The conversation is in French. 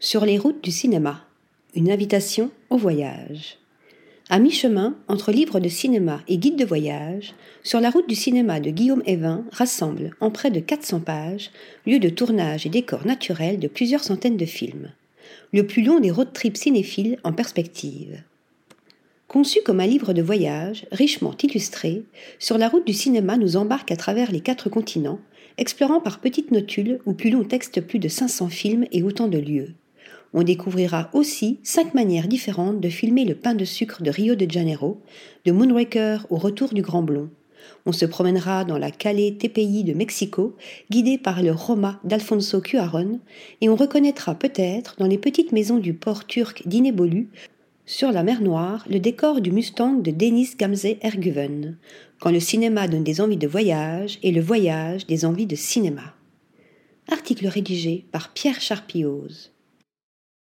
Sur les routes du cinéma. Une invitation au voyage. À mi-chemin entre livres de cinéma et guide de voyage, Sur la route du cinéma de Guillaume Evin rassemble en près de 400 pages lieux de tournage et décors naturels de plusieurs centaines de films. Le plus long des road trips cinéphiles en perspective. Conçu comme un livre de voyage, richement illustré, Sur la route du cinéma nous embarque à travers les quatre continents, explorant par petites notules ou plus longs textes plus de 500 films et autant de lieux. On découvrira aussi cinq manières différentes de filmer le pain de sucre de Rio de Janeiro, de Moonraker au retour du Grand Blond. On se promènera dans la Calais TPI de Mexico, guidé par le Roma d'Alfonso Cuaron, et on reconnaîtra peut-être dans les petites maisons du port turc d'Inebolu, sur la mer Noire, le décor du Mustang de Denis Gamze Erguven, quand le cinéma donne des envies de voyage et le voyage des envies de cinéma. Article rédigé par Pierre Charpioz.